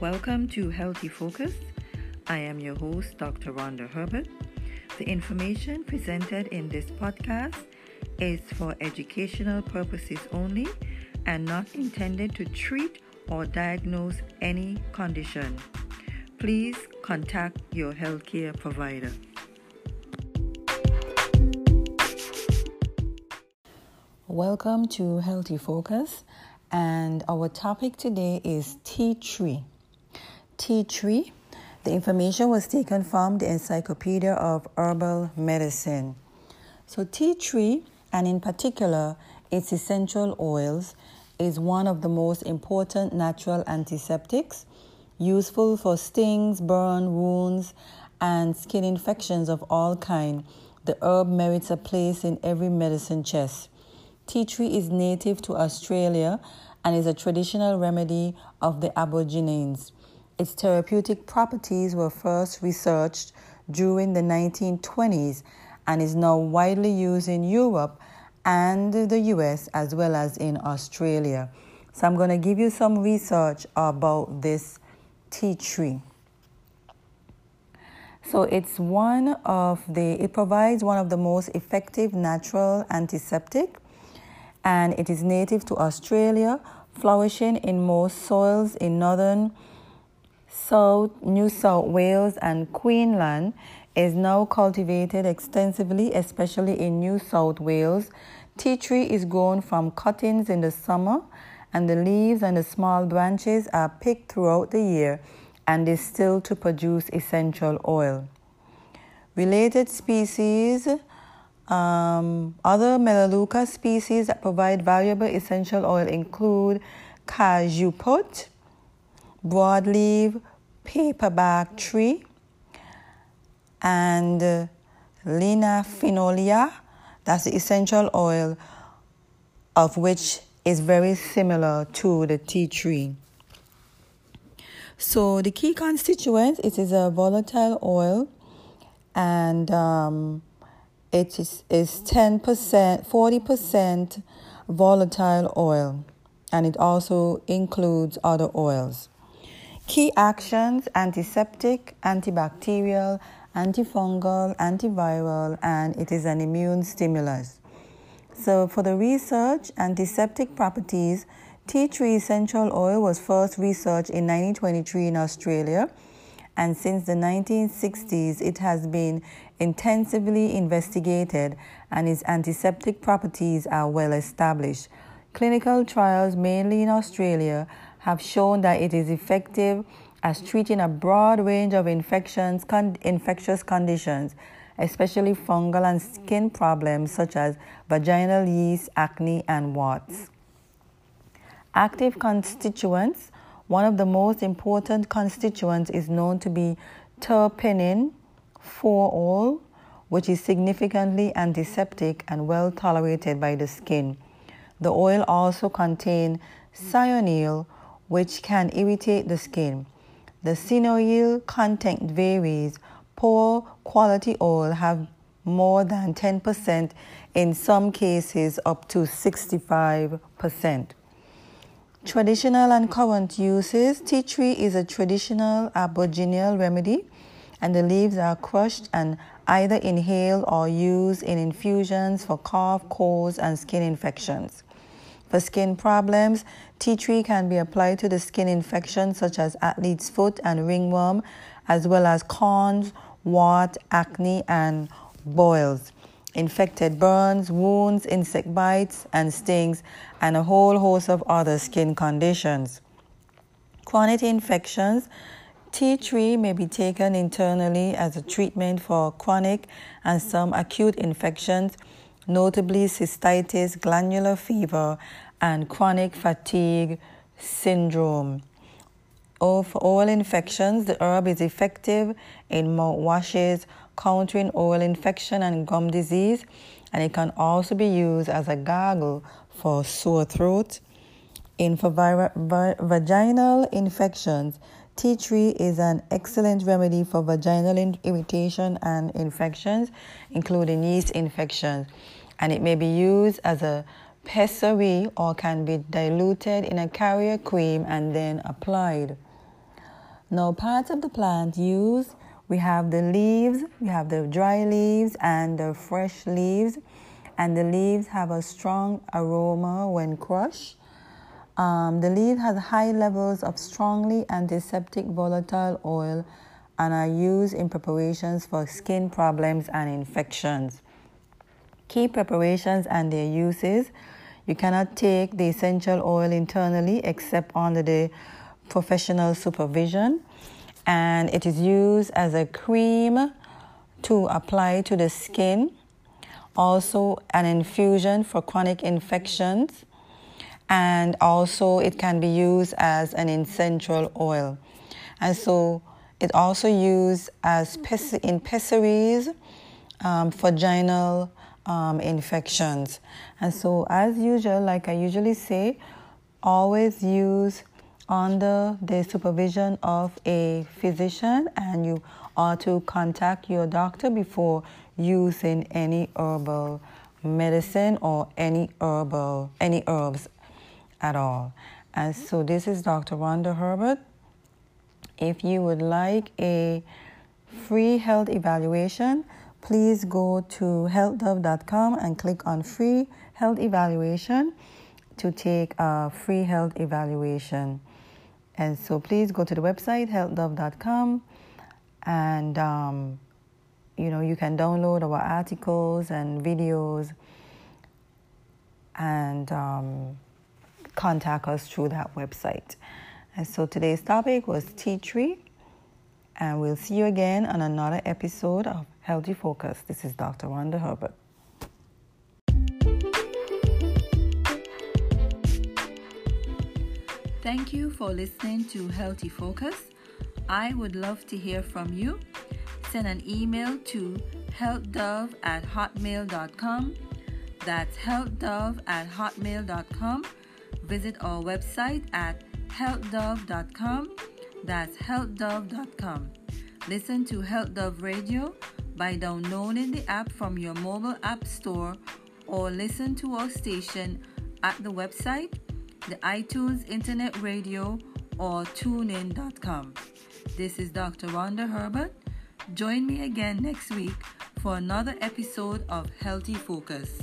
Welcome to Healthy Focus. I am your host, Dr. Rhonda Herbert. The information presented in this podcast is for educational purposes only and not intended to treat or diagnose any condition. Please contact your healthcare provider. Welcome to Healthy Focus, and our topic today is tea tree. Tea tree. The information was taken from the Encyclopedia of Herbal Medicine. So, tea tree, and in particular its essential oils, is one of the most important natural antiseptics, useful for stings, burn, wounds, and skin infections of all kind. The herb merits a place in every medicine chest. Tea tree is native to Australia and is a traditional remedy of the Aborigines. Its therapeutic properties were first researched during the 1920s and is now widely used in Europe and the US as well as in Australia. So I'm going to give you some research about this tea tree. So it's one of the it provides one of the most effective natural antiseptic and it is native to Australia, flourishing in most soils in northern South New South Wales and Queensland is now cultivated extensively, especially in New South Wales. Tea tree is grown from cuttings in the summer, and the leaves and the small branches are picked throughout the year and distilled to produce essential oil. Related species um, other Melaleuca species that provide valuable essential oil include cajuput, broadleaf paperbark tree, and uh, Linariifolia. That's the essential oil of which is very similar to the tea tree. So the key constituents it is a volatile oil and um, it is, is 10%, 40% volatile oil, and it also includes other oils. Key actions antiseptic, antibacterial, antifungal, antiviral, and it is an immune stimulus. So, for the research, antiseptic properties, tea tree essential oil was first researched in 1923 in Australia and since the 1960s it has been intensively investigated and its antiseptic properties are well established. Clinical trials, mainly in Australia, have shown that it is effective as treating a broad range of infections, con- infectious conditions, especially fungal and skin problems such as vaginal yeast, acne, and warts. Active constituents one of the most important constituents is known to be terpinen 4-ol, which is significantly antiseptic and well tolerated by the skin. The oil also contains cineole, which can irritate the skin. The cineole content varies. Poor quality oil have more than 10%, in some cases up to 65%. Traditional and current uses tea tree is a traditional aboriginal remedy, and the leaves are crushed and either inhaled or used in infusions for cough, colds, and skin infections. For skin problems, tea tree can be applied to the skin infections such as athlete's foot and ringworm, as well as corns, wart, acne, and boils infected burns, wounds, insect bites, and stings, and a whole host of other skin conditions. Chronic infections. Tea tree may be taken internally as a treatment for chronic and some acute infections, notably cystitis, glandular fever, and chronic fatigue syndrome. For oral infections, the herb is effective in mouthwashes, countering oral infection and gum disease, and it can also be used as a gargle for sore throat. In for vaginal infections, tea tree is an excellent remedy for vaginal irritation and infections, including yeast infections, and it may be used as a pessary or can be diluted in a carrier cream and then applied. Now, parts of the plant used we have the leaves, we have the dry leaves and the fresh leaves, and the leaves have a strong aroma when crushed. Um, the leaf has high levels of strongly antiseptic volatile oil and are used in preparations for skin problems and infections. Key preparations and their uses. You cannot take the essential oil internally except under the professional supervision, and it is used as a cream to apply to the skin. Also, an infusion for chronic infections, and also it can be used as an essential oil. And so, it also used as in pessaries, um, vaginal um, infections. And so, as usual, like I usually say, always use under the supervision of a physician, and you are to contact your doctor before using any herbal medicine or any herbal any herbs at all. And so, this is Dr. Rhonda Herbert if you would like a free health evaluation, please go to healthdove.com and click on free health evaluation to take a free health evaluation. And so please go to the website healthdove.com and um, you know you can download our articles and videos and um, contact us through that website. And so today's topic was tea tree. And we'll see you again on another episode of Healthy Focus. This is Dr. Rhonda Herbert. Thank you for listening to Healthy Focus. I would love to hear from you. Send an email to healthdove at hotmail.com. That's healthdove at hotmail.com. Visit our website at healthdove.com. That's healthdove.com. Listen to Health Dove Radio by downloading the app from your mobile app store or listen to our station at the website, the iTunes Internet Radio, or tunein.com. This is Dr. Rhonda Herbert. Join me again next week for another episode of Healthy Focus.